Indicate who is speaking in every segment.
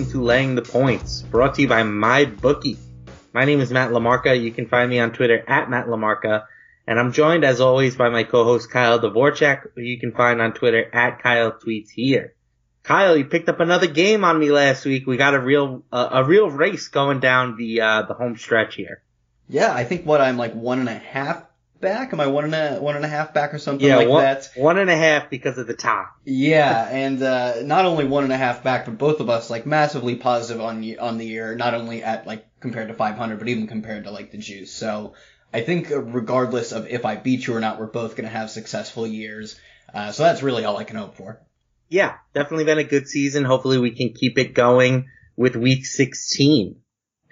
Speaker 1: welcome to Laying the Points, brought to you by my bookie. My name is Matt LaMarca. You can find me on Twitter at Matt LaMarca, and I'm joined as always by my co-host Kyle Dvorchak, who you can find on Twitter at Kyle Tweets Here. Kyle, you picked up another game on me last week. We got a real uh, a real race going down the uh, the home stretch here.
Speaker 2: Yeah, I think what I'm like one and a half back? Am I one and a one and a half back or something
Speaker 1: yeah,
Speaker 2: like
Speaker 1: one,
Speaker 2: that?
Speaker 1: One and a half because of the top.
Speaker 2: Yeah, and uh, not only one and a half back, but both of us like massively positive on on the year. Not only at like compared to 500, but even compared to like the juice. So I think regardless of if I beat you or not, we're both going to have successful years. Uh, so that's really all I can hope for.
Speaker 1: Yeah, definitely been a good season. Hopefully we can keep it going with week 16.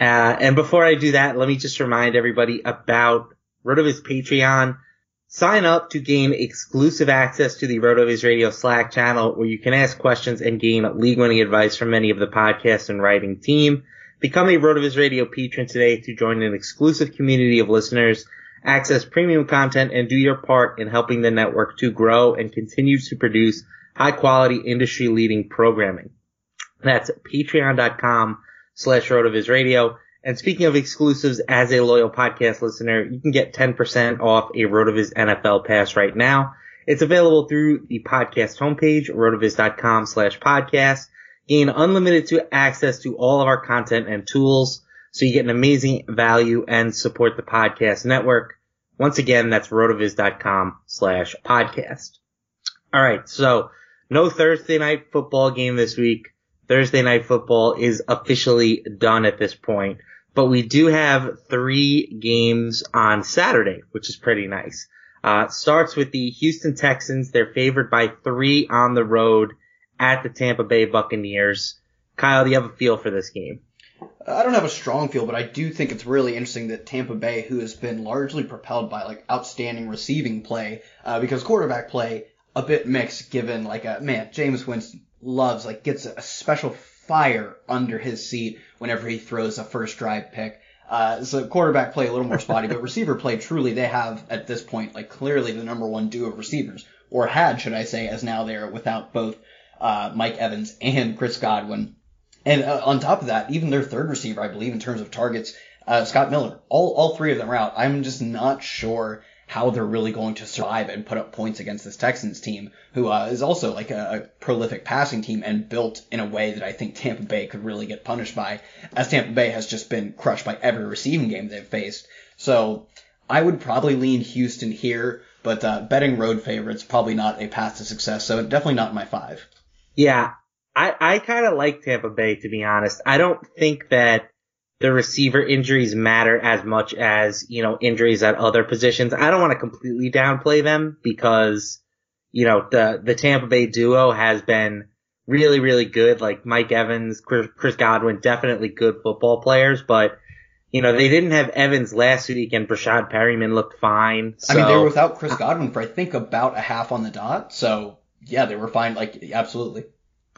Speaker 1: Uh, and before I do that, let me just remind everybody about RotoViz Patreon. Sign up to gain exclusive access to the RotoViz Radio Slack channel where you can ask questions and gain league winning advice from many of the podcast and writing team. Become a RotoViz Radio patron today to join an exclusive community of listeners, access premium content, and do your part in helping the network to grow and continue to produce high quality industry leading programming. That's patreon.com slash RotoViz Radio. And speaking of exclusives, as a loyal podcast listener, you can get 10% off a RotoViz NFL pass right now. It's available through the podcast homepage, rotoviz.com slash podcast. Gain unlimited to access to all of our content and tools. So you get an amazing value and support the podcast network. Once again, that's rotoviz.com slash podcast. All right. So no Thursday night football game this week. Thursday night football is officially done at this point but we do have three games on Saturday, which is pretty nice. Uh, starts with the Houston Texans. They're favored by three on the road at the Tampa Bay Buccaneers. Kyle, do you have a feel for this game?
Speaker 2: I don't have a strong feel, but I do think it's really interesting that Tampa Bay, who has been largely propelled by like outstanding receiving play, uh, because quarterback play a bit mixed, given like a man, Jameis Winston loves like gets a special fire under his seat whenever he throws a first drive pick. Uh, so quarterback play a little more spotty, but receiver play truly they have at this point like clearly the number one duo of receivers, or had should I say, as now they're without both uh, Mike Evans and Chris Godwin. And uh, on top of that, even their third receiver, I believe, in terms of targets, uh, Scott Miller. All all three of them are out. I'm just not sure how they're really going to survive and put up points against this Texans team, who uh, is also like a, a, prolific passing team and built in a way that I think Tampa Bay could really get punished by, as Tampa Bay has just been crushed by every receiving game they've faced. So I would probably lean Houston here, but uh, betting road favorites probably not a path to success. So definitely not my five.
Speaker 1: Yeah, I I kind of like Tampa Bay to be honest. I don't think that the receiver injuries matter as much as, you know, injuries at other positions. I don't want to completely downplay them because, you know, the, the Tampa Bay duo has been really, really good. Like Mike Evans, Chris Godwin, definitely good football players, but, you know, they didn't have Evans last week and Breshad Perriman looked fine. So.
Speaker 2: I mean, they were without Chris Godwin for I think about a half on the dot. So yeah, they were fine. Like absolutely.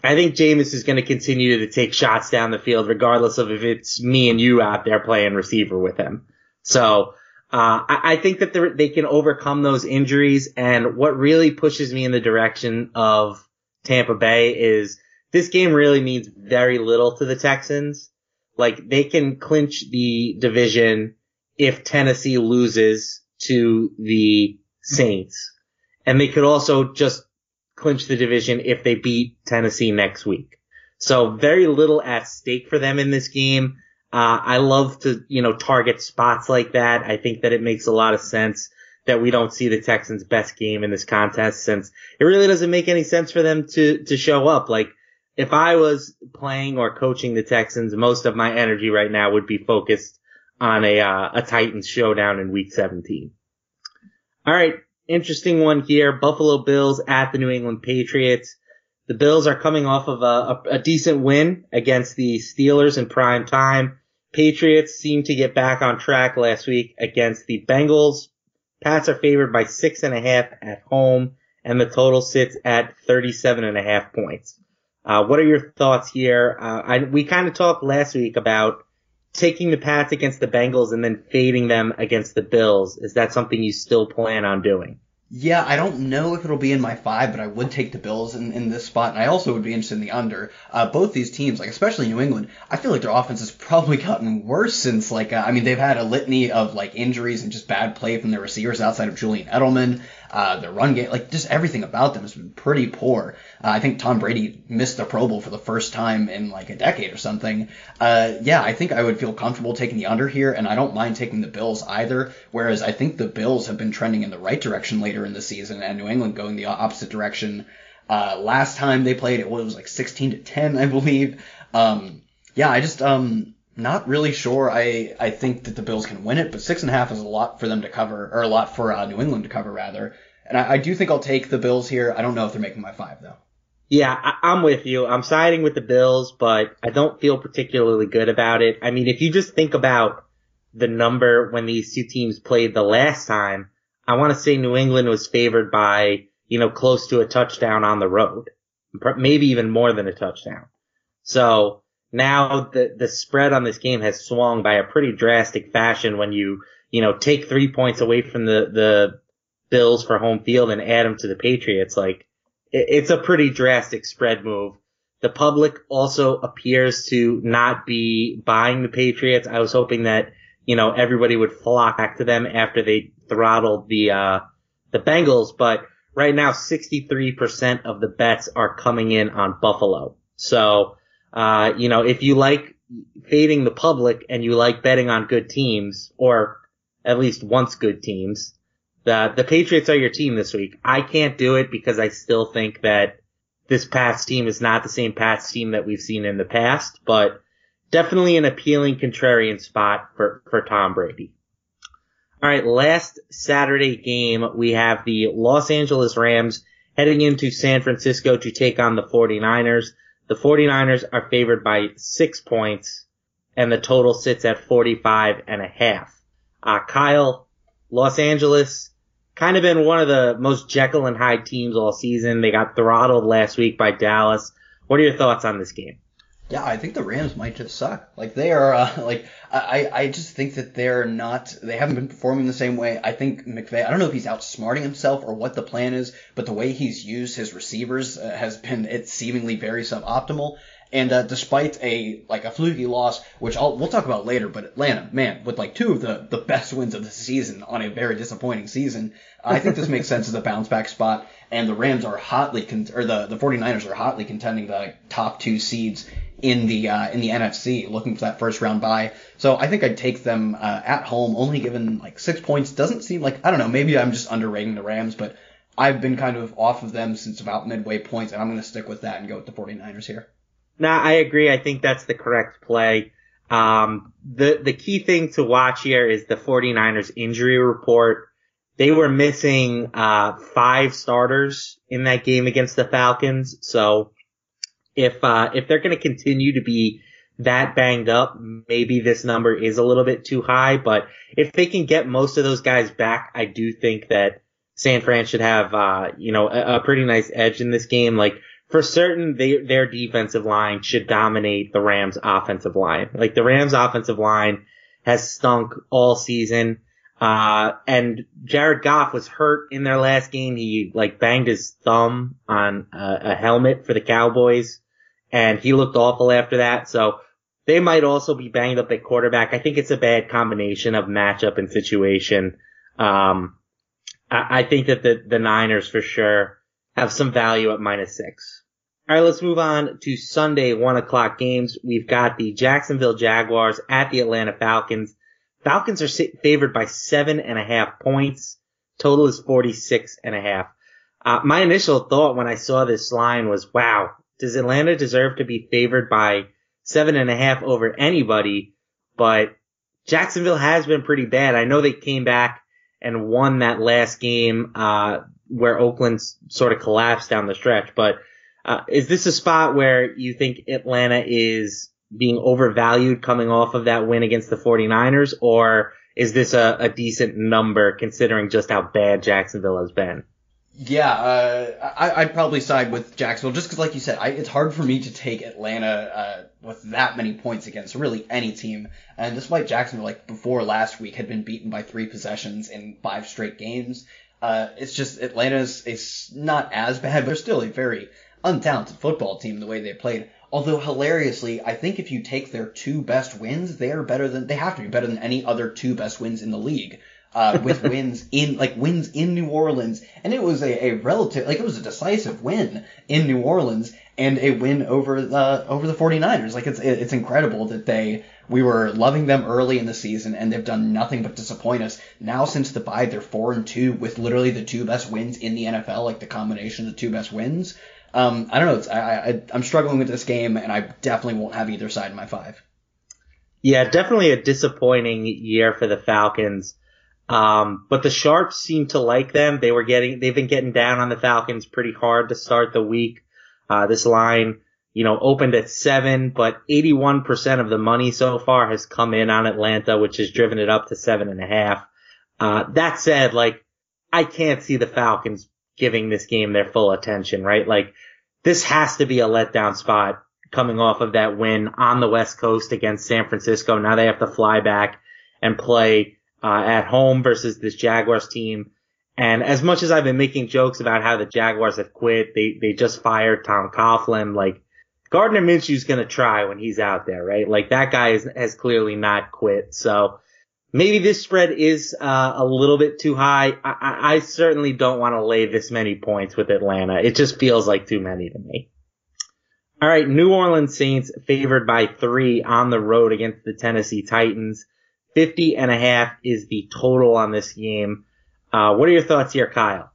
Speaker 1: I think Jameis is going to continue to take shots down the field, regardless of if it's me and you out there playing receiver with him. So, uh, I, I, think that they can overcome those injuries. And what really pushes me in the direction of Tampa Bay is this game really means very little to the Texans. Like they can clinch the division if Tennessee loses to the Saints. And they could also just clinch the division if they beat Tennessee next week. So very little at stake for them in this game. Uh, I love to, you know, target spots like that. I think that it makes a lot of sense that we don't see the Texans best game in this contest since it really doesn't make any sense for them to, to show up. Like if I was playing or coaching the Texans, most of my energy right now would be focused on a, uh, a Titans showdown in week 17. All right interesting one here. Buffalo Bills at the New England Patriots. The Bills are coming off of a, a, a, decent win against the Steelers in prime time. Patriots seem to get back on track last week against the Bengals. Pats are favored by six and a half at home, and the total sits at 37 and a half points. Uh, what are your thoughts here? Uh, I, we kind of talked last week about taking the Pats against the Bengals and then fading them against the Bills. Is that something you still plan on doing?
Speaker 2: Yeah, I don't know if it'll be in my five, but I would take the Bills in, in this spot, and I also would be interested in the under. Uh, both these teams, like especially New England, I feel like their offense has probably gotten worse since like uh, I mean they've had a litany of like injuries and just bad play from their receivers outside of Julian Edelman. Uh, their run game, like just everything about them has been pretty poor. Uh, I think Tom Brady missed the Pro Bowl for the first time in like a decade or something. Uh, yeah, I think I would feel comfortable taking the under here, and I don't mind taking the Bills either. Whereas I think the Bills have been trending in the right direction later in the season, and New England going the opposite direction. Uh, last time they played, it was like 16 to 10, I believe. Um, yeah, I just um not really sure. I I think that the Bills can win it, but six and a half is a lot for them to cover, or a lot for uh, New England to cover rather. And I, I do think I'll take the Bills here. I don't know if they're making my five though.
Speaker 1: Yeah, I, I'm with you. I'm siding with the Bills, but I don't feel particularly good about it. I mean, if you just think about the number when these two teams played the last time, I want to say New England was favored by, you know, close to a touchdown on the road. Maybe even more than a touchdown. So now the, the spread on this game has swung by a pretty drastic fashion when you, you know, take three points away from the, the Bills for home field and add them to the Patriots. Like, it, it's a pretty drastic spread move. The public also appears to not be buying the Patriots. I was hoping that, you know, everybody would flock back to them after they throttled the, uh, the Bengals, but right now 63% of the bets are coming in on Buffalo. So, uh, you know, if you like fading the public and you like betting on good teams, or at least once good teams, the the Patriots are your team this week. I can't do it because I still think that this Pats team is not the same Pats team that we've seen in the past, but definitely an appealing contrarian spot for for Tom Brady. All right, last Saturday game we have the Los Angeles Rams heading into San Francisco to take on the 49ers. The 49ers are favored by six points and the total sits at 45 and a half. Uh, Kyle, Los Angeles, kind of been one of the most Jekyll and Hyde teams all season. They got throttled last week by Dallas. What are your thoughts on this game?
Speaker 2: Yeah, I think the Rams might just suck. Like they are, uh, like I, I just think that they're not, they haven't been performing the same way. I think McVay, I don't know if he's outsmarting himself or what the plan is, but the way he's used his receivers uh, has been, it's seemingly very suboptimal. And uh, despite a like a fluky loss, which I'll, we'll talk about later, but Atlanta, man, with like two of the, the best wins of the season on a very disappointing season, I think this makes sense as a bounce back spot. And the Rams are hotly, con- or the the 49ers are hotly contending the top two seeds in the uh, in the NFC, looking for that first round bye. So I think I'd take them uh, at home, only given like six points. Doesn't seem like I don't know. Maybe I'm just underrating the Rams, but I've been kind of off of them since about midway points, and I'm going to stick with that and go with the 49ers here.
Speaker 1: Nah, I agree. I think that's the correct play. Um, the the key thing to watch here is the 49ers injury report. They were missing uh, five starters in that game against the Falcons, so if uh, if they're going to continue to be that banged up, maybe this number is a little bit too high. But if they can get most of those guys back, I do think that San Fran should have uh, you know a, a pretty nice edge in this game. Like for certain, they, their defensive line should dominate the Rams' offensive line. Like the Rams' offensive line has stunk all season. Uh, and Jared Goff was hurt in their last game. He like banged his thumb on a, a helmet for the Cowboys and he looked awful after that. So they might also be banged up at quarterback. I think it's a bad combination of matchup and situation. Um, I, I think that the, the Niners for sure have some value at minus six. All right, let's move on to Sunday one o'clock games. We've got the Jacksonville Jaguars at the Atlanta Falcons. Falcons are favored by seven and a half points. Total is 46 and a half. Uh, my initial thought when I saw this line was, wow, does Atlanta deserve to be favored by seven and a half over anybody? But Jacksonville has been pretty bad. I know they came back and won that last game, uh, where Oakland sort of collapsed down the stretch. But, uh, is this a spot where you think Atlanta is being overvalued coming off of that win against the 49ers, or is this a, a decent number considering just how bad Jacksonville has been?
Speaker 2: Yeah, uh, I, would probably side with Jacksonville just because, like you said, I, it's hard for me to take Atlanta uh, with that many points against really any team. And despite Jacksonville, like before last week, had been beaten by three possessions in five straight games, Uh, it's just Atlanta's is not as bad, but they're still a very untalented football team the way they played. Although hilariously, I think if you take their two best wins, they are better than they have to be better than any other two best wins in the league. Uh, with wins in like wins in New Orleans, and it was a, a relative like it was a decisive win in New Orleans and a win over the over the 49ers. Like it's it's incredible that they we were loving them early in the season, and they've done nothing but disappoint us. Now, since the bye, they're four and two with literally the two best wins in the NFL, like the combination of the two best wins. Um, I don't know. I, I, I'm struggling with this game, and I definitely won't have either side in my five.
Speaker 1: Yeah, definitely a disappointing year for the Falcons. Um, but the Sharps seem to like them. They were getting, they've been getting down on the Falcons pretty hard to start the week. Uh, this line you know, opened at seven, but 81% of the money so far has come in on Atlanta, which has driven it up to seven and a half. Uh, that said, like, I can't see the Falcons giving this game their full attention, right? Like, this has to be a letdown spot coming off of that win on the West Coast against San Francisco. Now they have to fly back and play, uh, at home versus this Jaguars team. And as much as I've been making jokes about how the Jaguars have quit, they, they just fired Tom Coughlin, like, Gardner Minshew's to try when he's out there, right? Like that guy is, has clearly not quit. So maybe this spread is uh, a little bit too high. I, I, certainly don't want to lay this many points with Atlanta. It just feels like too many to me. All right, New Orleans Saints favored by three on the road against the Tennessee Titans. 50 and a half is the total on this game. Uh, what are your thoughts here, Kyle?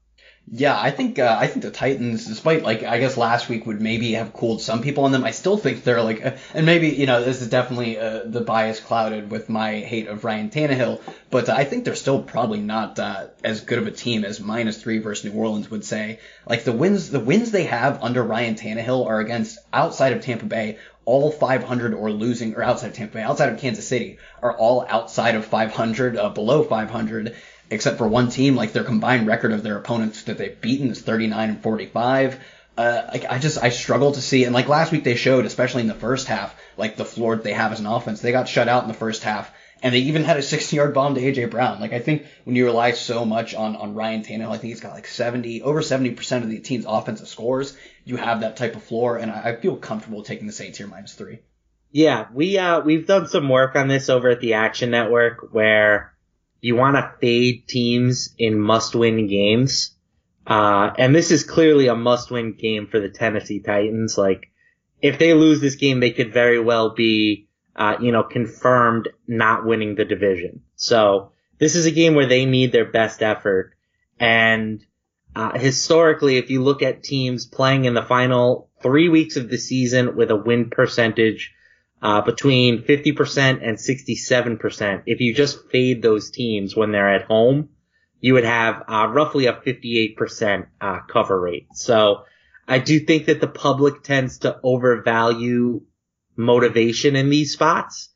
Speaker 2: Yeah, I think uh, I think the Titans, despite like I guess last week would maybe have cooled some people on them, I still think they're like, uh, and maybe you know this is definitely uh, the bias clouded with my hate of Ryan Tannehill, but I think they're still probably not uh, as good of a team as minus three versus New Orleans would say. Like the wins, the wins they have under Ryan Tannehill are against outside of Tampa Bay, all 500 or losing, or outside of Tampa Bay, outside of Kansas City, are all outside of 500, uh, below 500 except for one team, like their combined record of their opponents that they've beaten is 39 and 45. Uh, like I just I struggle to see, and like last week they showed, especially in the first half, like the floor that they have as an offense. They got shut out in the first half, and they even had a 60-yard bomb to AJ Brown. Like I think when you rely so much on on Ryan Tannehill, I think he's got like 70 over 70 percent of the team's offensive scores. You have that type of floor, and I, I feel comfortable taking the Saints here minus three.
Speaker 1: Yeah, we uh we've done some work on this over at the Action Network where you want to fade teams in must-win games. Uh, and this is clearly a must-win game for the Tennessee Titans. Like, if they lose this game, they could very well be, uh, you know, confirmed not winning the division. So this is a game where they need their best effort. And, uh, historically, if you look at teams playing in the final three weeks of the season with a win percentage uh, between 50% and 67%. If you just fade those teams when they're at home, you would have uh, roughly a 58% uh, cover rate. So I do think that the public tends to overvalue motivation in these spots.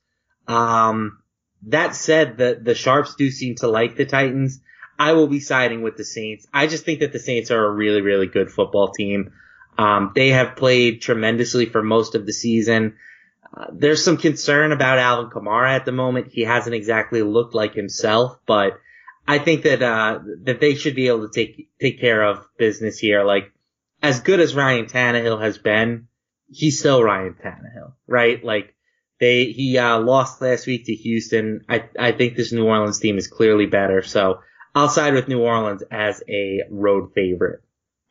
Speaker 1: Um, that said, the the sharps do seem to like the Titans. I will be siding with the Saints. I just think that the Saints are a really, really good football team. Um, they have played tremendously for most of the season. Uh, there's some concern about Alvin Kamara at the moment. He hasn't exactly looked like himself, but I think that uh, that they should be able to take take care of business here. Like as good as Ryan Tannehill has been, he's still Ryan Tannehill, right? Like they he uh, lost last week to Houston. I I think this New Orleans team is clearly better, so I'll side with New Orleans as a road favorite.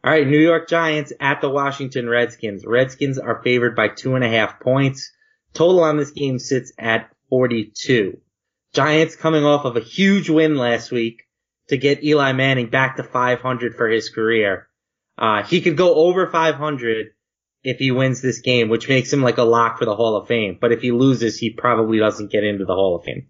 Speaker 1: All right, New York Giants at the Washington Redskins. Redskins are favored by two and a half points. Total on this game sits at 42. Giants coming off of a huge win last week to get Eli Manning back to 500 for his career. Uh, he could go over 500 if he wins this game, which makes him like a lock for the Hall of Fame. But if he loses, he probably doesn't get into the Hall of Fame.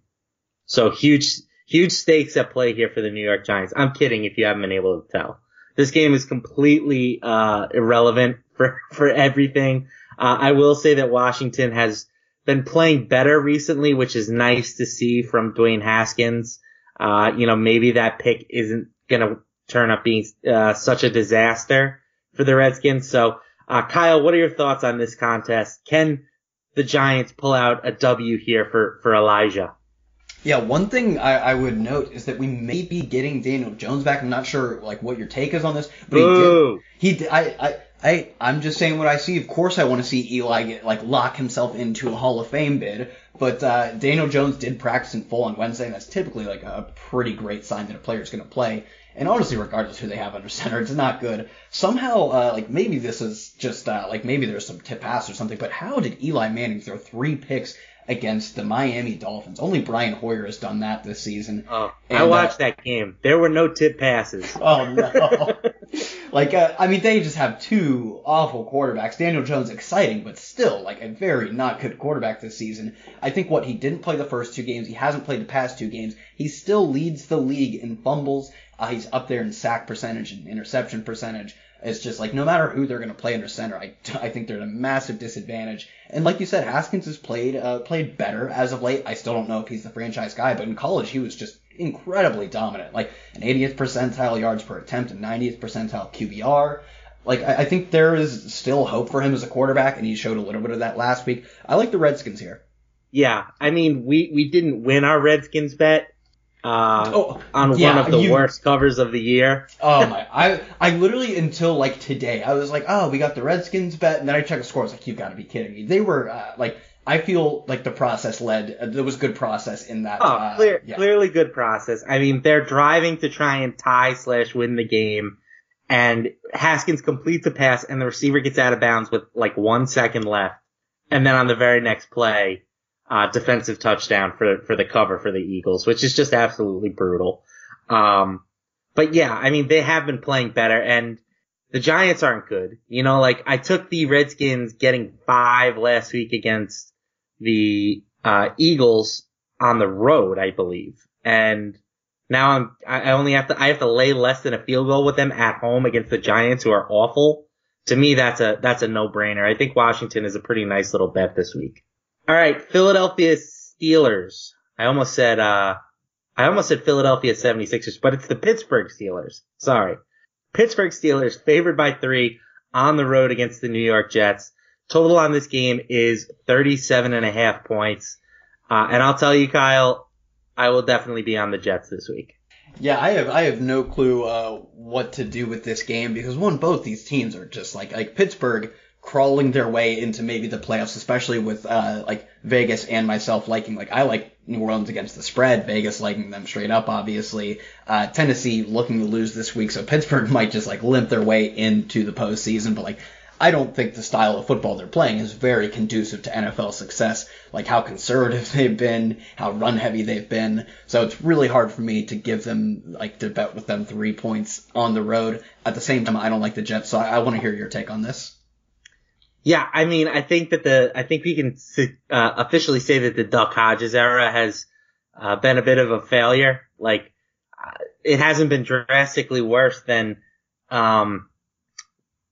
Speaker 1: So huge, huge stakes at play here for the New York Giants. I'm kidding if you haven't been able to tell. This game is completely, uh, irrelevant for, for everything. Uh, I will say that Washington has been playing better recently, which is nice to see from Dwayne Haskins. Uh, you know, maybe that pick isn't going to turn up being uh, such a disaster for the Redskins. So, uh, Kyle, what are your thoughts on this contest? Can the Giants pull out a W here for, for Elijah?
Speaker 2: Yeah, one thing I, I would note is that we may be getting Daniel Jones back. I'm not sure like what your take is on this, but
Speaker 1: Boo.
Speaker 2: he did. He I, I I I'm just saying what I see. Of course, I want to see Eli get like lock himself into a Hall of Fame bid. But uh, Daniel Jones did practice in full on Wednesday, and that's typically like a pretty great sign that a player is going to play. And honestly, regardless who they have under center, it's not good. Somehow, uh, like maybe this is just uh, like maybe there's some tip pass or something. But how did Eli Manning throw three picks against the Miami Dolphins? Only Brian Hoyer has done that this season.
Speaker 1: Oh,
Speaker 2: And,
Speaker 1: I
Speaker 2: uh,
Speaker 1: watched that game. There were no tip passes.
Speaker 2: Oh no! like, uh, I mean, they just have two awful quarterbacks. Daniel Jones, exciting, but still, like a very not good quarterback this season. I think what he didn't play the first two games, he hasn't played the past two games. He still leads the league in fumbles. Uh, he's up there in sack percentage and interception percentage. It's just like no matter who they're going to play under center, I, I think they're at a massive disadvantage. And like you said, Haskins has played uh, played better as of late. I still don't know if he's the franchise guy, but in college he was just incredibly dominant, like an 80th percentile yards per attempt and 90th percentile QBR. Like I, I think there is still hope for him as a quarterback, and he showed a little bit of that last week. I like the Redskins here.
Speaker 1: Yeah, I mean, we, we didn't win our Redskins bet uh,
Speaker 2: Oh,
Speaker 1: on
Speaker 2: yeah,
Speaker 1: one of the
Speaker 2: you-
Speaker 1: worst covers of the year.
Speaker 2: Oh my! I I literally until like today, I was like, oh, we got the Redskins bet, and then I checked the score. I was like, you got to be kidding me. They were uh, like, I feel like the process led. Uh, there was good process in that.
Speaker 1: Oh,
Speaker 2: uh,
Speaker 1: clear,
Speaker 2: yeah.
Speaker 1: clearly good process. I mean, they're driving to try and tie slash win the game, and Haskins completes a pass, and the receiver gets out of bounds with like one second left, and then on the very next play, uh, defensive touchdown for for the cover for the Eagles, which is just absolutely brutal. Um, but yeah, I mean, they have been playing better, and the Giants aren't good. You know, like I took the Redskins getting five last week against the uh, Eagles on the road, I believe, and now I'm I only have to I have to lay less than a field goal with them at home against the Giants, who are awful. To me, that's a that's a no brainer. I think Washington is a pretty nice little bet this week. All right, Philadelphia Steelers. I almost said uh I almost said Philadelphia 76ers, but it's the Pittsburgh Steelers. Sorry. Pittsburgh Steelers favored by three on the road against the New York Jets. Total on this game is 37 and a half points. Uh, and I'll tell you, Kyle, I will definitely be on the Jets this week.
Speaker 2: Yeah, I have I have no clue uh, what to do with this game because one, both these teams are just like like Pittsburgh crawling their way into maybe the playoffs, especially with uh, like Vegas and myself liking like I like New Orleans against the spread, Vegas liking them straight up, obviously. Uh, Tennessee looking to lose this week, so Pittsburgh might just like limp their way into the postseason, but like. I don't think the style of football they're playing is very conducive to NFL success, like how conservative they've been, how run heavy they've been. So it's really hard for me to give them, like, to bet with them three points on the road. At the same time, I don't like the Jets, so I, I want to hear your take on this.
Speaker 1: Yeah, I mean, I think that the, I think we can uh, officially say that the Duck Hodges era has uh, been a bit of a failure. Like, uh, it hasn't been drastically worse than, um,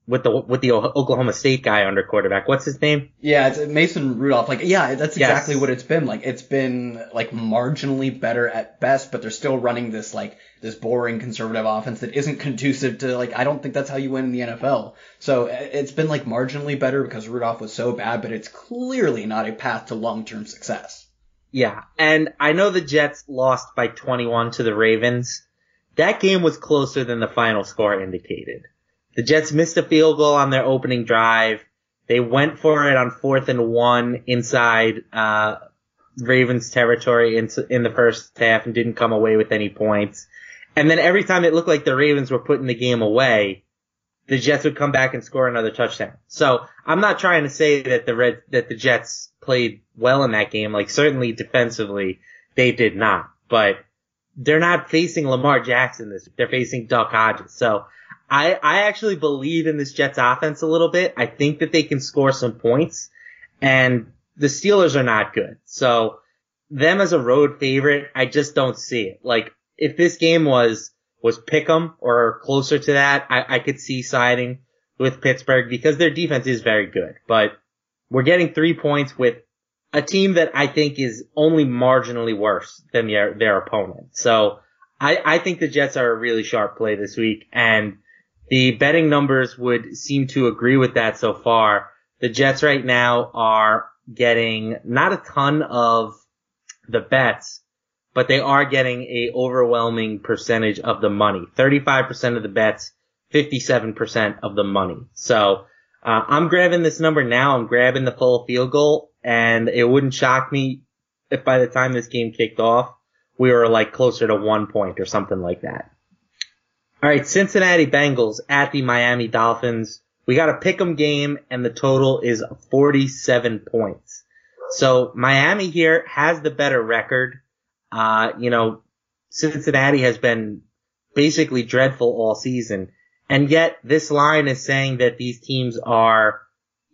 Speaker 1: with the, with the Oklahoma State guy under quarterback. What's his name?
Speaker 2: Yeah, it's Mason Rudolph. Like, yeah, that's
Speaker 1: Yes.
Speaker 2: exactly what it's been. Like, it's been like marginally better at best, but they're still running this like this boring conservative offense that isn't conducive to like. I don't think that's how you win in the NFL. So it's been like marginally better because Rudolph was so bad, but it's clearly not a path to long term success.
Speaker 1: Yeah, and I know the Jets lost by 21 to the Ravens. That game was closer than the final score indicated. The Jets missed a field goal on their opening drive. They went for it on fourth and one inside uh, Ravens territory in, in the first half and didn't come away with any points. And then every time it looked like the Ravens were putting the game away, the Jets would come back and score another touchdown. So I'm not trying to say that the Red that the Jets played well in that game. Like certainly defensively they did not, but they're not facing Lamar Jackson this. They're facing Duck Hodges. So I I actually believe in this Jets offense a little bit. I think that they can score some points, and the Steelers are not good. So them as a road favorite, I just don't see it. Like if this game was was Pick'em or closer to that, I, I could see siding with Pittsburgh because their defense is very good. But we're getting three points with a team that I think is only marginally worse than their their opponent. So I, I think the Jets are a really sharp play this week, and the betting numbers would seem to agree with that so far. The Jets right now are getting not a ton of the bets, but they are getting a overwhelming percentage of the money. 35% of the bets, 57% of the money. So, uh, I'm grabbing this number now. I'm grabbing the full field goal and it wouldn't shock me if by the time this game kicked off, we were like closer to one point or something like that. All right, Cincinnati Bengals at the Miami Dolphins. We got a pick 'em game and the total is 47 points. So Miami here has the better record. Uh, you know, Cincinnati has been basically dreadful all season. And yet this line is saying that these teams are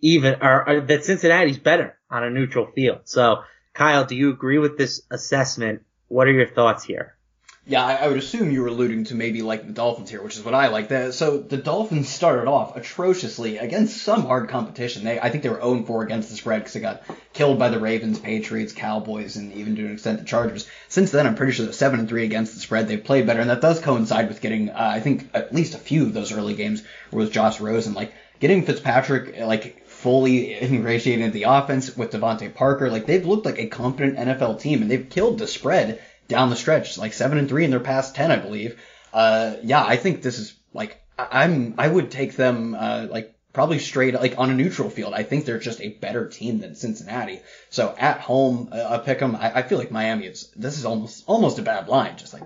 Speaker 1: even, are, are that Cincinnati's better on a neutral field. So Kyle, do you agree with this assessment? What are your thoughts here?
Speaker 2: Yeah, I, I, would assume you were alluding to maybe like the Dolphins here, which is what I like. That so the Dolphins started off atrociously against some hard competition. They, I think they were 0-4 against the spread because they got killed by the Ravens, Patriots, Cowboys, and even to an extent the Chargers. Since then, I'm pretty sure they're 7 and 3 against the spread. They've played better, and that does coincide with getting, uh, I think, at least a few of those early games with Josh Rosen, like getting Fitzpatrick like fully ingratiated into the offense with DeVante Parker. Like they've looked like a competent NFL team, and they've killed the spread down the stretch, like seven and three in their past ten, I believe. Uh, yeah, I think this is like I'm I would take them uh, like probably straight like on a neutral field. I think they're just a better team than Cincinnati. So at home, uh, pick them. I, I feel like Miami is this is almost almost a bad line, just like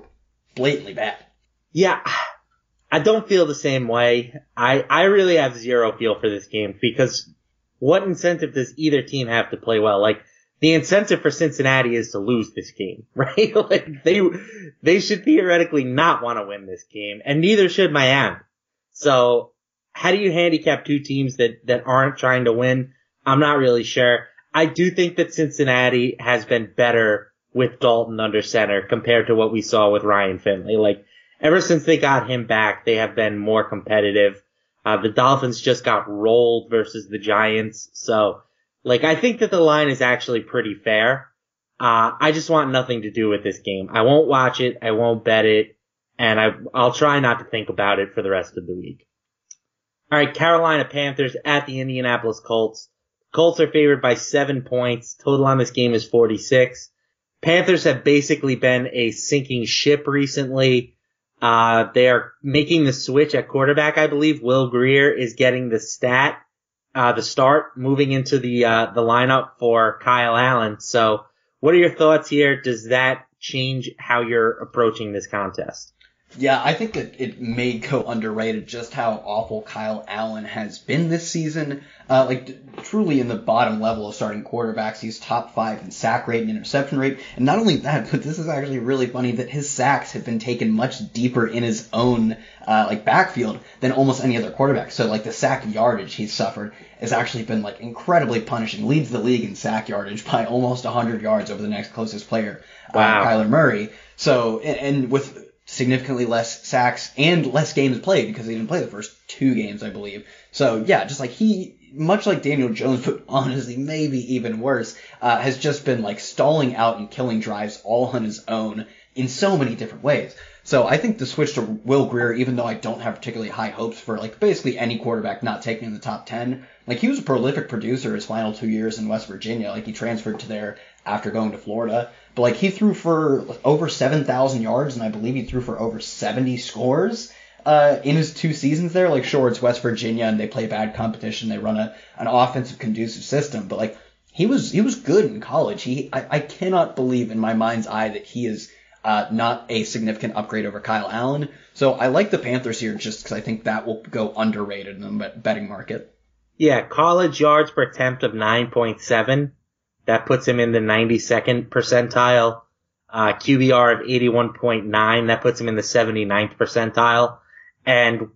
Speaker 2: blatantly bad.
Speaker 1: Yeah. I don't feel the same way. I, I really have zero feel for this game because what incentive does either team have to play well? Like, the incentive for Cincinnati is to lose this game, right? like they they should theoretically not want to win this game, and neither should Miami. So how do you handicap two teams that that aren't trying to win? I'm not really sure. I do think that Cincinnati has been better with Dalton under center compared to what we saw with Ryan Finley. Like ever since they got him back, they have been more competitive. Uh, the Dolphins just got rolled versus the Giants, so like, I think that the line is actually pretty fair. Uh, I just want nothing to do with this game. I won't watch it. I won't bet it. And I, I'll try not to think about it for the rest of the week. All right, Carolina Panthers at the Indianapolis Colts. Colts are favored by seven points. Total on this game is 46. Panthers have basically been a sinking ship recently. Uh, they are making the switch at quarterback, I believe. Will Grier is getting the stat uh, the start moving into the uh, the lineup for Kyle Allen. So, what are your thoughts here? Does that change how you're approaching this contest?
Speaker 2: Yeah, I think that it may go underrated just how awful Kyle Allen has been this season. Uh, like truly in the bottom level of starting quarterbacks, he's top five in sack rate and interception rate. And not only that, but this is actually really funny that his sacks have been taken much deeper in his own uh, like backfield than almost any other quarterback. So like the sack yardage he's suffered has actually been like incredibly punishing. Leads the league in sack yardage by almost 100 yards over the next closest player, uh, wow. uh, Kyler Murray. So and, and with significantly less sacks and less games played because he didn't play the first two games, I believe. So yeah, just like he, much like Daniel Jones, but honestly maybe even worse, uh, has just been like stalling out and killing drives all on his own in so many different ways. So I think the switch to Will Grier, even though I don't have particularly high hopes for like basically any quarterback not taking in the top 10, like he was a prolific producer his final two years in West Virginia. Like he transferred to there after going to Florida. But like he threw for over 7,000 yards, and I believe he threw for over 70 scores uh, in his two seasons there. Like sure, it's West Virginia, and they play bad competition. They run a an offensive conducive system, but like he was he was good in college. He I, I cannot believe in my mind's eye that he is uh, not a significant upgrade over Kyle Allen. So I like the Panthers here just because I think that will go underrated in the betting market.
Speaker 1: Yeah, college yards per attempt of 9.7 that puts him in the 92nd percentile. Uh, QBR of 81.9. That puts him in the 79th percentile. And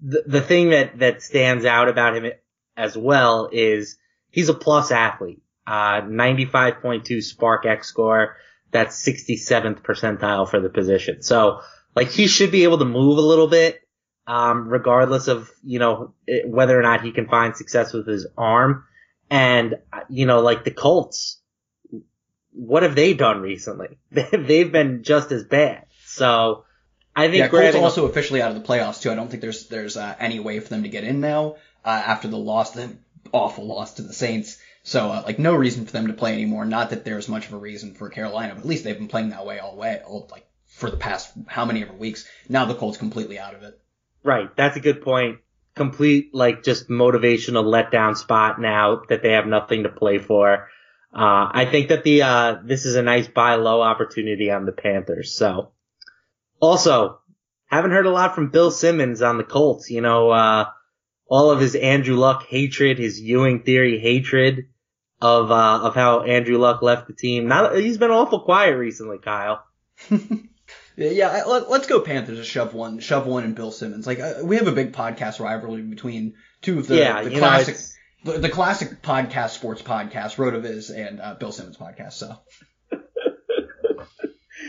Speaker 1: the, the thing that, that stands out about him as well is he's a plus athlete. Uh, 95.2 X score. That's 67th percentile for the position. So, like, he should be able to move a little bit, um, regardless of, you know, whether or not he can find success with his arm. And, you know, like the Colts, what have they done recently? They've been just as bad. So I think
Speaker 2: yeah, Colts also officially out of the playoffs too. I don't think there's there's uh, any way for them to get in now uh, after the loss, the awful loss to the Saints. So uh, like no reason for them to play anymore. Not that there's much of a reason for Carolina, but at least they've been playing that way all way, all, like for the past how many ever weeks. Now the Colts completely out of it.
Speaker 1: Right. That's a good point. Complete like just motivational letdown spot now that they have nothing to play for. Uh, I think that the, uh, this is a nice buy low opportunity on the Panthers. So also haven't heard a lot from Bill Simmons on the Colts. You know, uh, all of his Andrew Luck hatred, his Ewing theory hatred of, uh, of how Andrew Luck left the team. Not, he's been awful quiet recently, Kyle.
Speaker 2: yeah, let, us go Panthers to shove one, shove one and Bill Simmons. Like, uh, we have a big podcast rivalry between two of the,
Speaker 1: yeah,
Speaker 2: the classic,
Speaker 1: know,
Speaker 2: the, the, classic podcast, sports podcast, RotoViz and, uh, Bill Simmons podcast, so.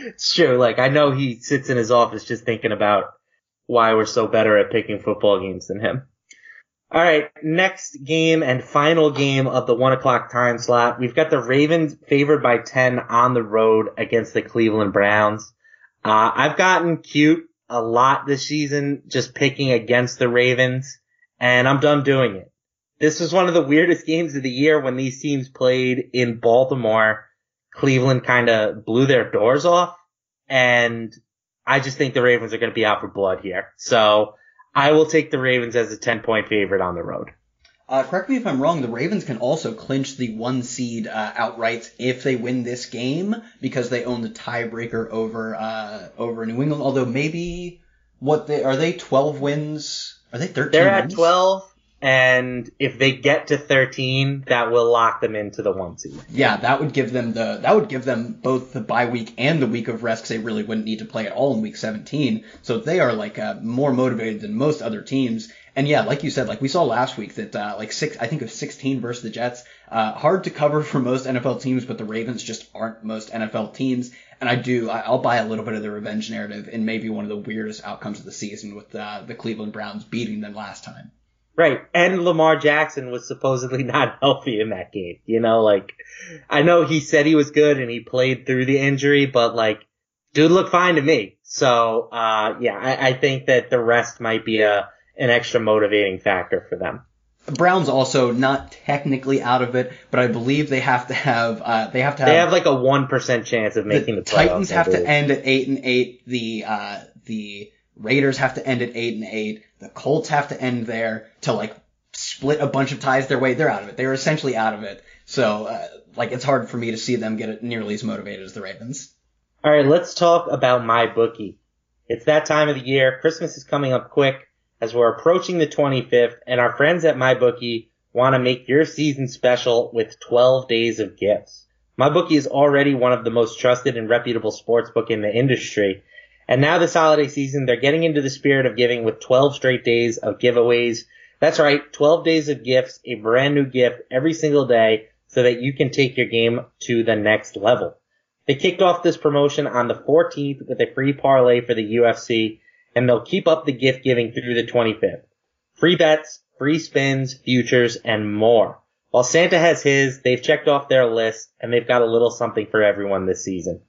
Speaker 1: it's true. Like, I know he sits in his office just thinking about why we're so better at picking football games than him. All right, next game and final game of the one o'clock time slot. We've got the Ravens favored by 10 on the road against the Cleveland Browns. Uh, I've gotten cute a lot this season just picking against the Ravens and I'm done doing it. This was one of the weirdest games of the year when these teams played in Baltimore. Cleveland kind of blew their doors off and I just think the Ravens are going to be out for blood here. So I will take the Ravens as a 10 point favorite on the road.
Speaker 2: Uh, correct me if I'm wrong. The Ravens can also clinch the one seed uh, outright if they win this game because they own the tiebreaker over uh, over New England. Although maybe what they are they 12 wins? Are they 13?
Speaker 1: They're
Speaker 2: wins?
Speaker 1: at 12, and if they get to 13, that will lock them into the one seed.
Speaker 2: Yeah, that would give them the that would give them both the bye week and the week of rest because they really wouldn't need to play at all in week 17. So they are like uh, more motivated than most other teams. And yeah, like you said, like we saw last week that uh, like six, I think was 16 versus the Jets. Uh, hard to cover for most NFL teams, but the Ravens just aren't most NFL teams. And I do, I, will buy a little bit of the revenge narrative in maybe one of the weirdest outcomes of the season with uh, the Cleveland Browns beating them last time.
Speaker 1: Right. And Lamar Jackson was supposedly not healthy in that game. You know, like, I know he said he was good and he played through the injury, but like, dude looked fine to me. So, uh, yeah, I, I think that the rest might be a, an extra motivating factor for them.
Speaker 2: Browns also not technically out of it, but I believe they have to have uh, they have to have
Speaker 1: they have like a one percent chance of making the,
Speaker 2: the Titans have to end at eight and eight. The uh, the Raiders have to end at eight and eight. The Colts have to end there to like split a bunch of ties their way. They're out of it. They're essentially out of it. So uh, like it's hard for me to see them get nearly as motivated as the Ravens.
Speaker 1: All right, let's talk about my bookie. It's that time of the year. Christmas is coming up quick as we're approaching the 25th and our friends at MyBookie want to make your season special with 12 days of gifts. MyBookie is already one of the most trusted and reputable sportsbook in the industry. And now this holiday season, they're getting into the spirit of giving with 12 straight days of giveaways. That's right, 12 days of gifts, a brand new gift every single day so that you can take your game to the next level. They kicked off this promotion on the 14th with a free parlay for the UFC and they'll keep up the gift giving through the 25th. Free bets, free spins, futures, and more. While Santa has his, they've checked off their list and they've got a little something for everyone this season.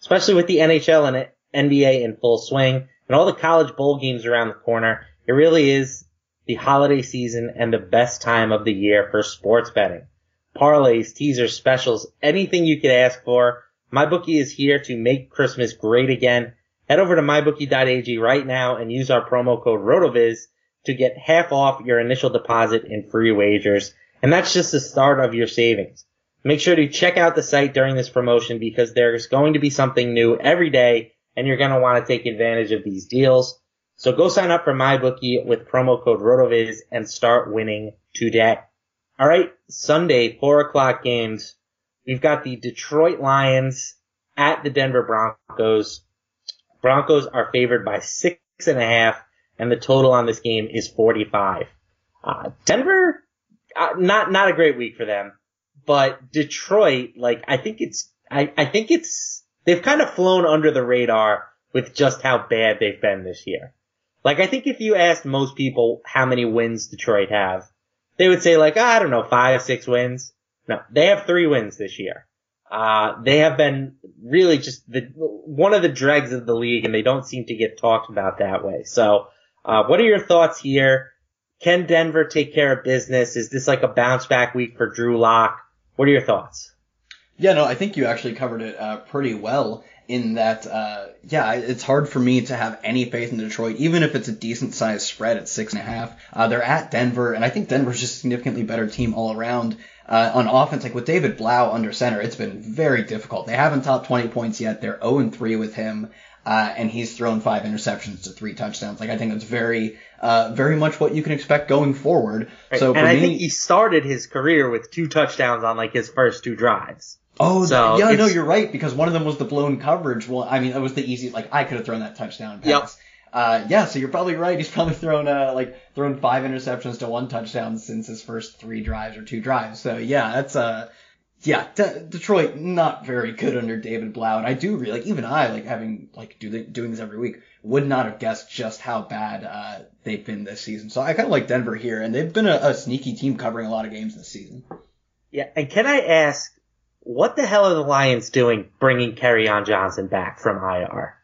Speaker 1: Especially with the NHL and NBA in full swing and all the college bowl games around the corner, it really is the holiday season and the best time of the year for sports betting. Parlays, teasers, specials, anything you could ask for. My bookie is here to make Christmas great again Head over to mybookie.ag right now and use our promo code RotoViz to get half off your initial deposit in free wagers. And that's just the start of your savings. Make sure to check out the site during this promotion because there's going to be something new every day and you're going to want to take advantage of these deals. So go sign up for MyBookie with promo code RotoViz and start winning today. All right, Sunday, four o'clock games. We've got the Detroit Lions at the Denver Broncos. Broncos are favored by six and a half, and the total on this game is 45. Uh, Denver, uh, not not a great week for them, but Detroit, like I think it's, I, I think it's, they've kind of flown under the radar with just how bad they've been this year. Like I think if you asked most people how many wins Detroit have, they would say like, oh, I don't know, five, six wins. No, they have three wins this year. Uh, they have been really just the one of the dregs of the league, and they don't seem to get talked about that way. So, uh, what are your thoughts here? Can Denver take care of business? Is this like a bounce back week for Drew Lock? What are your thoughts?
Speaker 2: Yeah, no, I think you actually covered it uh, pretty well in that, uh, yeah, it's hard for me to have any faith in Detroit, even if it's a decent sized spread at six and a half. Uh, they're at Denver, and I think Denver's just a significantly better team all around. Uh, on offense, like with David Blough under center, it's been very difficult. They haven't topped 20 points yet. They're 0 and 3 with him. Uh, and he's thrown five interceptions to three touchdowns. Like I think that's very, uh, very much what you can expect going forward.
Speaker 1: Right.
Speaker 2: So
Speaker 1: and I
Speaker 2: me,
Speaker 1: think he started his career with two touchdowns on like his first two drives.
Speaker 2: Oh,
Speaker 1: So,
Speaker 2: yeah, no,
Speaker 1: it's-
Speaker 2: you're right because one of them was the blown coverage. Well, I mean, that was the easy. Like I could have thrown that touchdown pass.
Speaker 1: Yep.
Speaker 2: Uh, yeah, so you're probably right. He's probably thrown uh, like thrown five interceptions to one touchdown since his first three drives or two drives. So yeah, that's uh, yeah, De- Detroit not very good under David Blough, and I do really like even I like having like do the, doing this every week would not have guessed just how bad uh, they've been this season. So I kind of like Denver here, and they've been a, a sneaky team covering a lot of games this season.
Speaker 1: Yeah, and can I ask, what the hell are the Lions doing bringing on Johnson back from IR?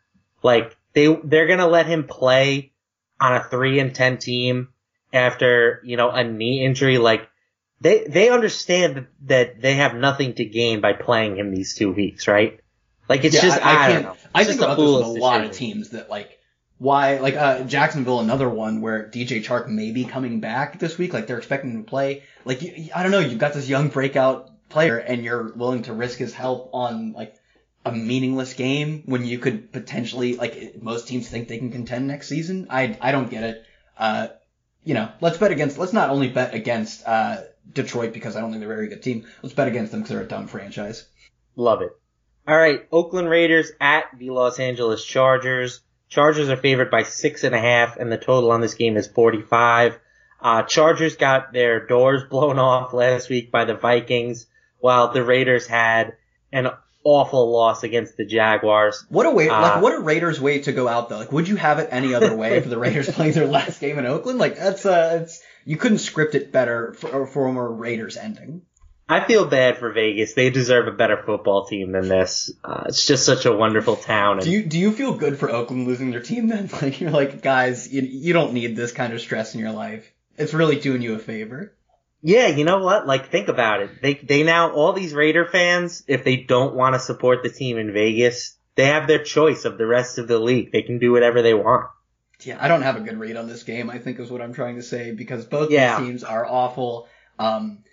Speaker 1: Like they they're gonna let him play on a three and ten team after you know a knee injury. Like they they understand that, they have nothing to gain by playing him these two weeks, right? Like it's
Speaker 2: Yeah,
Speaker 1: just I, don't know.
Speaker 2: I think
Speaker 1: just
Speaker 2: about this with a lot of teams that like why like uh Jacksonville another one where DJ Chark may be coming back this week like they're expecting him to play like you, I don't know you've got this young breakout player and you're willing to risk his help on like a meaningless game when you could potentially like most teams think they can contend next season I I don't get it uh you know let's bet against let's not only bet against uh Detroit because I don't think they're a very good team let's bet against them because they're a dumb franchise
Speaker 1: Love it. All right, Oakland Raiders at the Los Angeles Chargers. Chargers are favored by six and a half, and the total on this game is 45. Uh, Chargers got their doors blown off last week by the Vikings, while the Raiders had an awful loss against the Jaguars.
Speaker 2: What a way,
Speaker 1: Uh,
Speaker 2: like what a Raiders way to go out though. Like, would you have it any other way for the Raiders playing their last game in Oakland? Like, that's uh, it's you couldn't script it better for, for a more Raiders ending.
Speaker 1: I feel bad for Vegas. They deserve a better football team than this. Uh, it's just such a wonderful town. And
Speaker 2: Do you do you feel good for Oakland losing their team then? Like, you're like, guys, you you don't need this kind of stress in your life. It's really doing you a favor.
Speaker 1: Yeah, you know what? Like, think about it. They they now all these Raider fans, if they don't want to support the team in Vegas, they have their choice of the rest of the league. They can do whatever they want.
Speaker 2: Yeah, I don't have a good read on this game. I think is what I'm trying to say because both
Speaker 1: Yeah.
Speaker 2: these teams are awful. Um,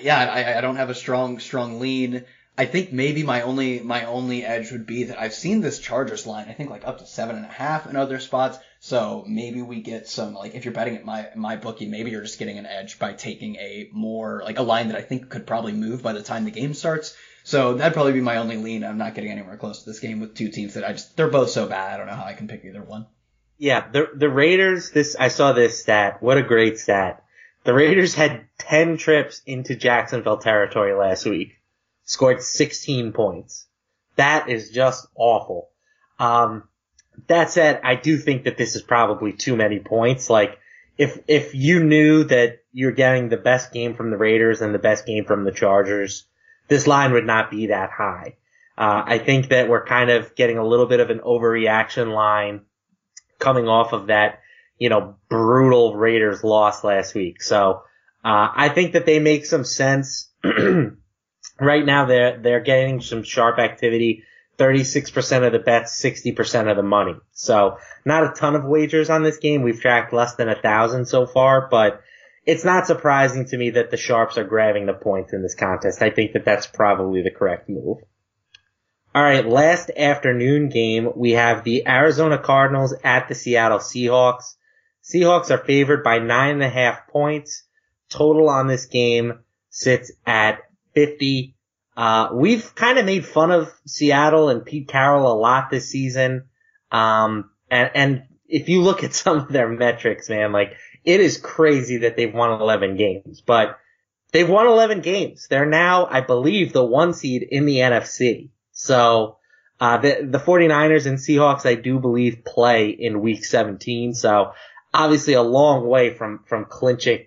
Speaker 2: yeah, I, I don't have a strong strong lean. I think maybe my only my only edge would be that I've seen this Chargers line. I think like up to seven and a half in other spots. So maybe we get some like if you're betting at my my bookie, maybe you're just getting an edge by taking a more like a line that I think could probably move by the time the game starts. So that'd probably be my only lean. I'm not getting anywhere close to this game with two teams that I just they're both so bad. I don't know how I can pick either one.
Speaker 1: Yeah, the the Raiders. This I saw this stat. What a great stat. The Raiders had ten trips into Jacksonville territory last week, scored 16 points. That is just awful. Um, that said, I do think that this is probably too many points. Like, if if you knew that you're getting the best game from the Raiders and the best game from the Chargers, this line would not be that high. Uh, I think that we're kind of getting a little bit of an overreaction line coming off of that, you know, brutal Raiders loss last week. So, uh, I think that they make some sense. right now they're, they're getting some sharp activity. 36% of the bets, 60% of the money. So not a ton of wagers on this game. We've tracked less than a thousand so far, but it's not surprising to me that the sharps are grabbing the points in this contest. I think that that's probably the correct move. All right, last afternoon game, we have the Arizona Cardinals at the Seattle Seahawks. Seahawks are favored by nine and a half points. Total on this game sits at 50. Uh, we've kind of made fun of Seattle and Pete Carroll a lot this season. Um, and, and if you look at some of their metrics, man, like it is crazy that they've won 11 games, but they've won 11 games. They're now, I believe, the one seed in the NFC. So, uh, the, the 49ers and Seahawks, I do believe play in week 17. So obviously a long way from, from clinching,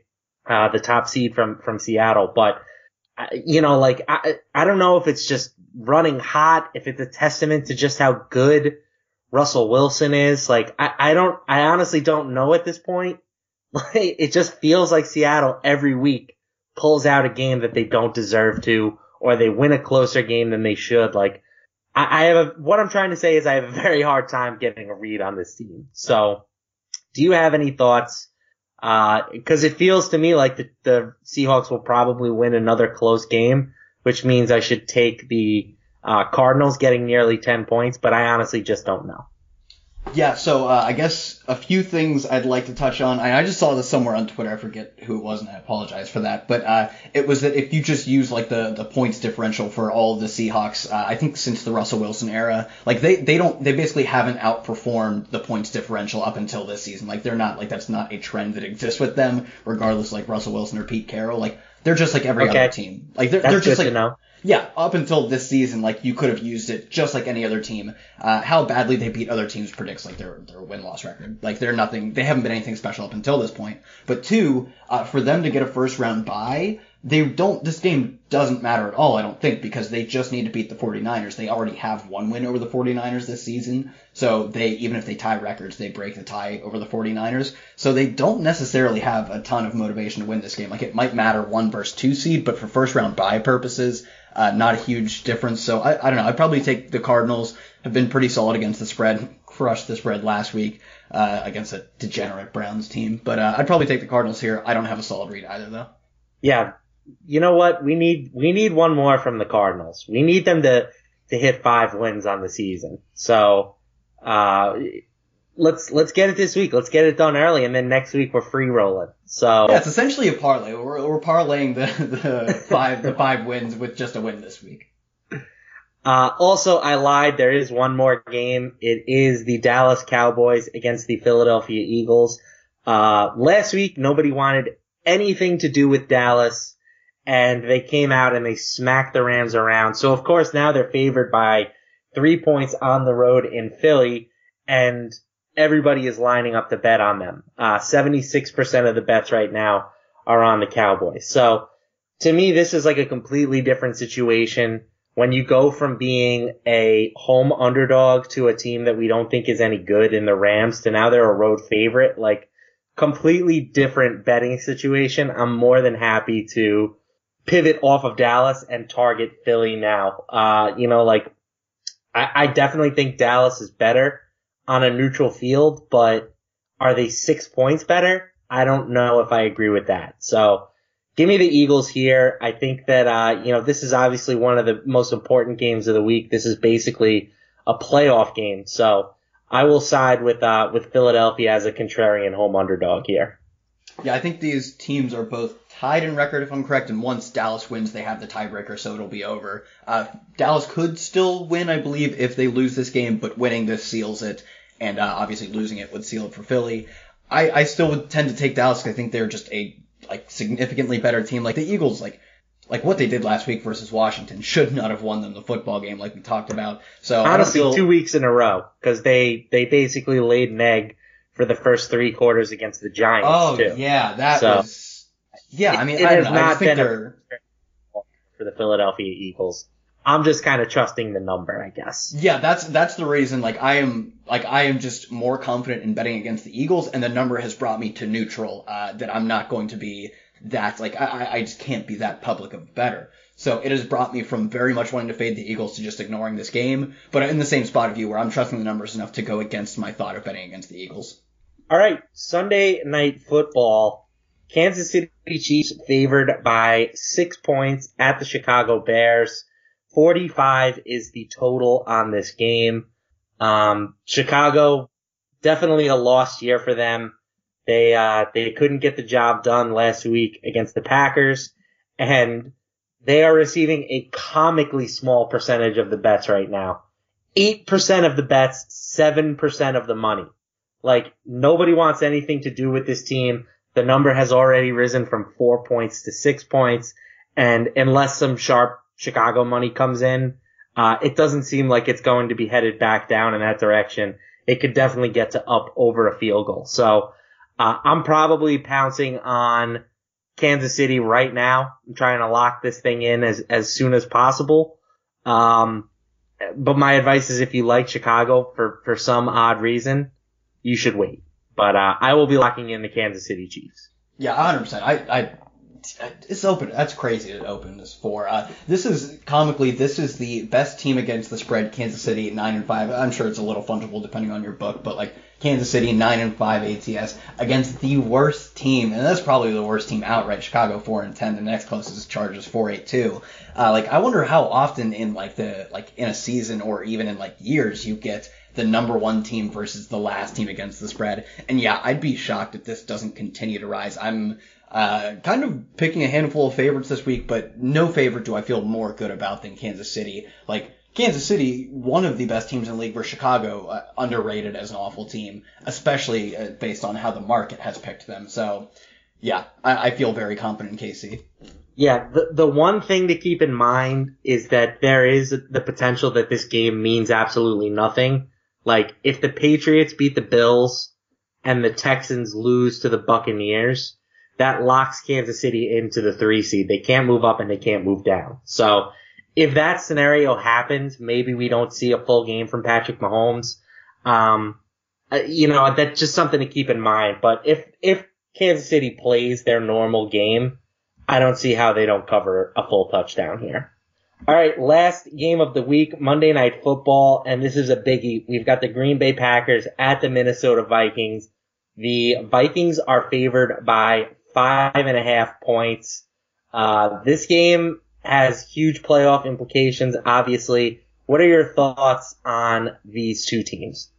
Speaker 1: uh, the top seed from, from Seattle, but, you know, like, I, I don't know if it's just running hot, if it's a testament to just how good Russell Wilson is. Like, I, I don't, I honestly don't know at this point. Like, it just feels like Seattle every week pulls out a game that they don't deserve to, or they win a closer game than they should. Like, I, I have a, what I'm trying to say is I have a very hard time getting a read on this team. So, do you have any thoughts? Uh, cause it feels to me like the, the Seahawks will probably win another close game, which means I should take the, uh, Cardinals getting nearly 10 points, but I honestly just don't know.
Speaker 2: Yeah, so uh, I guess a few things I'd like to touch on. I, I just saw this somewhere on Twitter. I forget who it was, and I apologize for that. But uh, it was that if you just use like the, the points differential for all the Seahawks, uh, I think since the Russell Wilson era, like they, they don't they basically haven't outperformed the points differential up until this season. Like they're not like that's not a trend that exists with them, regardless like Russell Wilson or Pete Carroll. Like they're just like every
Speaker 1: Okay.
Speaker 2: other team. Like they're, they're just like yeah, up until this season, like you could have used it just like any other team. Uh, how badly they beat other teams predicts like their their win loss record. Like they're nothing. They haven't been anything special up until this point. But two, uh, for them to get a first round bye, they don't. This game doesn't matter at all. I don't think because they just need to beat the 49ers. They already have one win over the 49ers this season. So they even if they tie records, they break the tie over the 49ers. So they don't necessarily have a ton of motivation to win this game. Like it might matter one versus two seed, but for first round bye purposes, uh, not a huge difference. So I, I don't know. I'd probably take the Cardinals. Have been pretty solid against the spread. Crushed the spread last week uh, against a degenerate Browns team. But uh, I'd probably take the Cardinals here. I don't have a solid read either though.
Speaker 1: Yeah. You know what? We need, we need one more from the Cardinals. We need them to, to hit five wins on the season. So, uh, let's, let's get it this week. Let's get it done early and then next week we're free rolling. So,
Speaker 2: Yeah, it's essentially a parlay. We're, we're parlaying the, the five the five wins with just a win this week.
Speaker 1: Uh, also, I lied. There is one more game. It is the Dallas Cowboys against the Philadelphia Eagles. Uh, last week, nobody wanted anything to do with Dallas, and they came out and they smacked the Rams around. So, of course, now they're favored by three points on the road in Philly, and everybody is lining up to bet on them. Uh, 76% of the bets right now are on the Cowboys. So, to me, this is like a completely different situation when you go from being a home underdog to a team that we don't think is any good in the Rams to now they're a road favorite, like completely different betting situation. I'm more than happy to pivot off of Dallas and target Philly now. Uh, you know, like I, I definitely think Dallas is better on a neutral field, but are they six points better? I don't know if I agree with that. So, Give me the Eagles here. I think that, uh, you know, this is obviously one of the most important games of the week. This is basically a playoff game. So I will side with, uh, with Philadelphia as a contrarian home underdog here.
Speaker 2: Yeah, I think these teams are both tied in record, if I'm correct, and once Dallas wins, they have the tiebreaker, so it'll be over. Uh, Dallas could still win, I believe, if they lose this game, but winning this seals it, and uh, obviously losing it would seal it for Philly. I, I still would tend to take Dallas 'cause I think they're just a like significantly better team. Like the Eagles, like like what they did last week versus Washington should not have won them the football game, like we talked about. So
Speaker 1: Honestly,
Speaker 2: feel-
Speaker 1: two weeks in a row because they, they basically laid an egg for the first three quarters against the Giants
Speaker 2: Oh
Speaker 1: too.
Speaker 2: yeah, that
Speaker 1: So-
Speaker 2: was. Yeah, I mean,
Speaker 1: It-
Speaker 2: I
Speaker 1: has
Speaker 2: know.
Speaker 1: Not been
Speaker 2: they're.
Speaker 1: for the Philadelphia Eagles. I'm just kind of trusting the number, I guess.
Speaker 2: Yeah, that's that's the reason. Like I am, like I am just more confident in betting against the Eagles, and the number has brought me to neutral. Uh, that I'm not going to be that like I, I- I just can't be that public of a bettor. So it has brought me from very much wanting to fade the Eagles to just ignoring this game, but in the same spot of you where I'm trusting the numbers enough to go against my thought of betting against the Eagles.
Speaker 1: All right, Sunday night football. Kansas City Chiefs favored by six points at the Chicago Bears. 45 is the total on this game. Um, Chicago, definitely a lost year for them. They, uh, they couldn't get the job done last week against the Packers and they are receiving a comically small percentage of the bets right now. 8% of the bets, 7% of the money. Like nobody wants anything to do with this team. The number has already risen from four points to six points. And unless some sharp Chicago money comes in, uh, it doesn't seem like it's going to be headed back down in that direction. It could definitely get to up over a field goal. So, uh, I'm probably pouncing on Kansas City right now. I'm trying to lock this thing in as, as soon as possible. Um, but my advice is if you like Chicago for, for some odd reason, you should wait. But, uh, I will be locking in the Kansas City Chiefs.
Speaker 2: Yeah, 100%. I, I it's open. That's crazy to open this for. Uh, this is comically, this is the best team against the spread. Kansas City nine and five. I'm sure it's a little fungible depending on your book, but like Kansas City nine and five ATS against the worst team, and that's probably the worst team outright. Chicago four and ten. The next closest Chargers four eight two. Uh, like I wonder how often in like the like in a season or even in like years you get the number one team versus the last team against the spread. And yeah, I'd be shocked if this doesn't continue to rise. I'm uh, kind of picking a handful of favorites this week, but no favorite do I feel more good about than Kansas City. Like Kansas City, one of the best teams in the league, where Chicago uh, underrated as an awful team, especially uh, based on how the market has picked them. So, yeah, I, I feel very confident in KC.
Speaker 1: Yeah, the the one thing to keep in mind is that there is the potential that this game means absolutely nothing. Like if the Patriots beat the Bills and the Texans lose to the Buccaneers, that locks Kansas City into the three seed. They can't move up and they can't move down. So if that scenario happens, maybe we don't see a full game from Patrick Mahomes. Um, uh, you know, that's just something to keep in mind. But if, if Kansas City plays their normal game, I don't see how they don't cover a full touchdown here. All right, last game of the week, Monday Night Football, and this is a biggie. We've got the Green Bay Packers at the Minnesota Vikings. The Vikings are favored by five and a half points. Uh, this game has huge playoff implications, obviously. What are your thoughts on these two teams?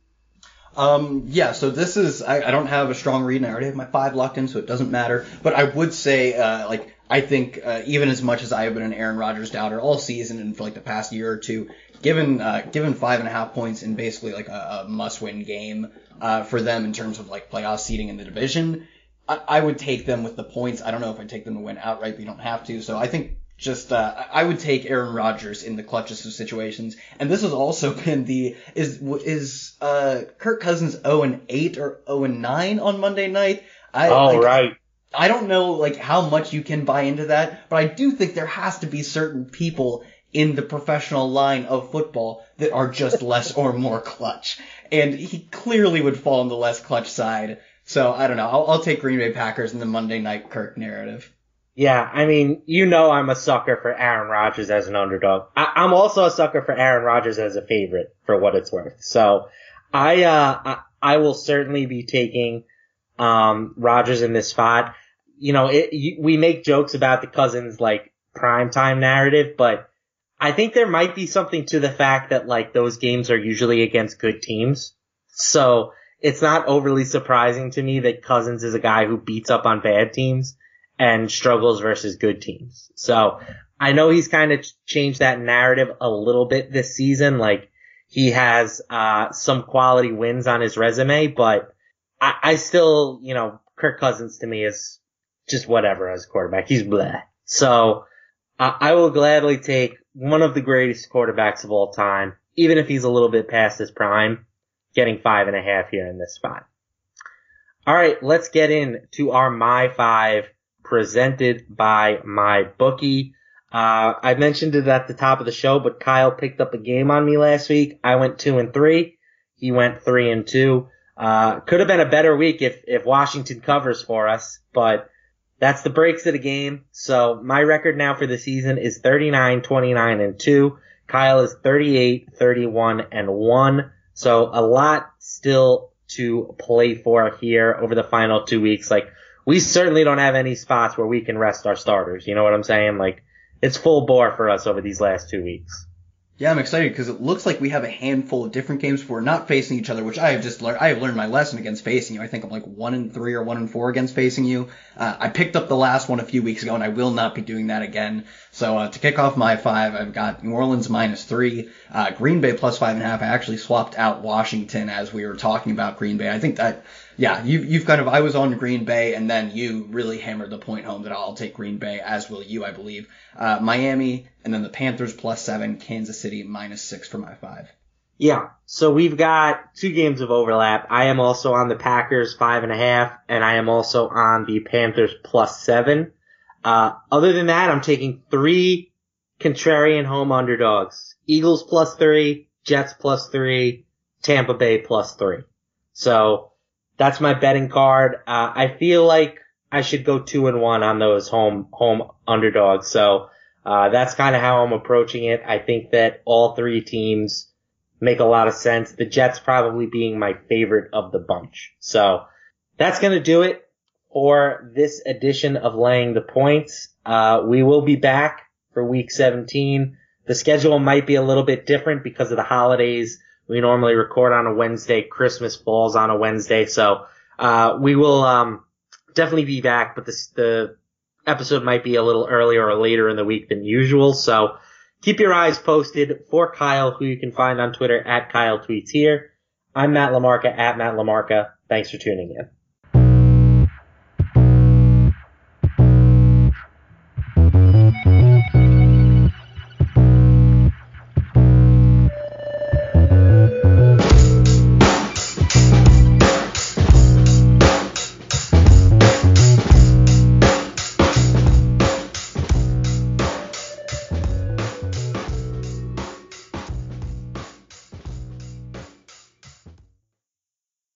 Speaker 2: Um, yeah, so this is, I, I don't have a strong read and I already have my five locked in, so it doesn't matter. But I would say, uh, like, I think, uh, even as much as I have been an Aaron Rodgers doubter all season and for like the past year or two, given, uh, given five and a half points in basically like a, a must win game, uh, for them in terms of like playoff seeding in the division, I, I would take them with the points. I don't know if I'd take them to win outright, but you don't have to. So I think just uh, I would take Aaron Rodgers in the clutches of situations, and this has also been the is is uh, Kirk Cousins 0 and 8 or 0 and 9 on Monday night.
Speaker 1: I, oh like, right.
Speaker 2: I don't know like how much you can buy into that, but I do think there has to be certain people in the professional line of football that are just less or more clutch, and he clearly would fall on the less clutch side. So I don't know. I'll, I'll take Green Bay Packers in the Monday night Kirk narrative.
Speaker 1: Yeah, I mean, you know I'm a sucker for Aaron Rodgers as an underdog. I, am also a sucker for Aaron Rodgers as a favorite for what it's worth. So I, uh, I, I will certainly be taking, um, Rodgers in this spot. You know, it, you, we make jokes about the Cousins like prime time narrative, but I think there might be something to the fact that like those games are usually against good teams. So it's not overly surprising to me that Cousins is a guy who beats up on bad teams and struggles versus good teams. So I know he's kind of changed that narrative a little bit this season. Like he has, uh, some quality wins on his resume, but I, I still, you know, Kirk Cousins to me is just whatever as quarterback. He's bleh. So uh, I will gladly take one of the greatest quarterbacks of all time, even if he's a little bit past his prime, getting five and a half here in this spot. All right, let's get into our my five presented by my bookie. Uh, I mentioned it at the top of the show, but Kyle picked up a game on me last week. I went two and three. He went three and two. Uh, could have been a better week if, if Washington covers for us, but that's the breaks of the game. So my record now for the season is 39, 29 and two. Kyle is 38, 31 and one. So a lot still to play for here over the final two weeks. Like we certainly don't have any spots where we can rest our starters. You know what I'm saying? Like, it's full bore for us over these last two weeks.
Speaker 2: Yeah, I'm excited because it looks like we have a handful of different games where we're not facing each other, which I have just learned. I have learned my lesson against facing you. I think I'm like one in three or one in four against facing you. Uh, I picked up the last one a few weeks ago, and I will not be doing that again. So uh, to kick off my five, I've got New Orleans minus three, uh, Green Bay plus five and a half. I actually swapped out Washington as we were talking about Green Bay. I think that yeah, you, you've kind of, I was on Green Bay and then you really hammered the point home that I'll take Green Bay, as will you, I believe. Uh, Miami and then the Panthers plus seven, Kansas City minus six for my five.
Speaker 1: Yeah. So we've got two games of overlap. I am also on the Packers five and a half and I am also on the Panthers plus seven. Uh, other than that, I'm taking three contrarian home underdogs. Eagles plus three, Jets plus three, Tampa Bay plus three. So, that's my betting card. Uh, I feel like I should go two and one on those home home underdogs. So uh, that's kind of how I'm approaching it. I think that all three teams make a lot of sense. The Jets probably being my favorite of the bunch. So that's gonna do it for this edition of laying the points. Uh, we will be back for week 17. The schedule might be a little bit different because of the holidays. We normally record on a Wednesday. Christmas falls on a Wednesday. So, uh, we will, um, definitely be back, but this, the episode might be a little earlier or later in the week than usual. So keep your eyes posted for Kyle, who you can find on Twitter at Kyle Tweets Here. I'm Matt LaMarca at Matt LaMarca. Thanks for tuning in.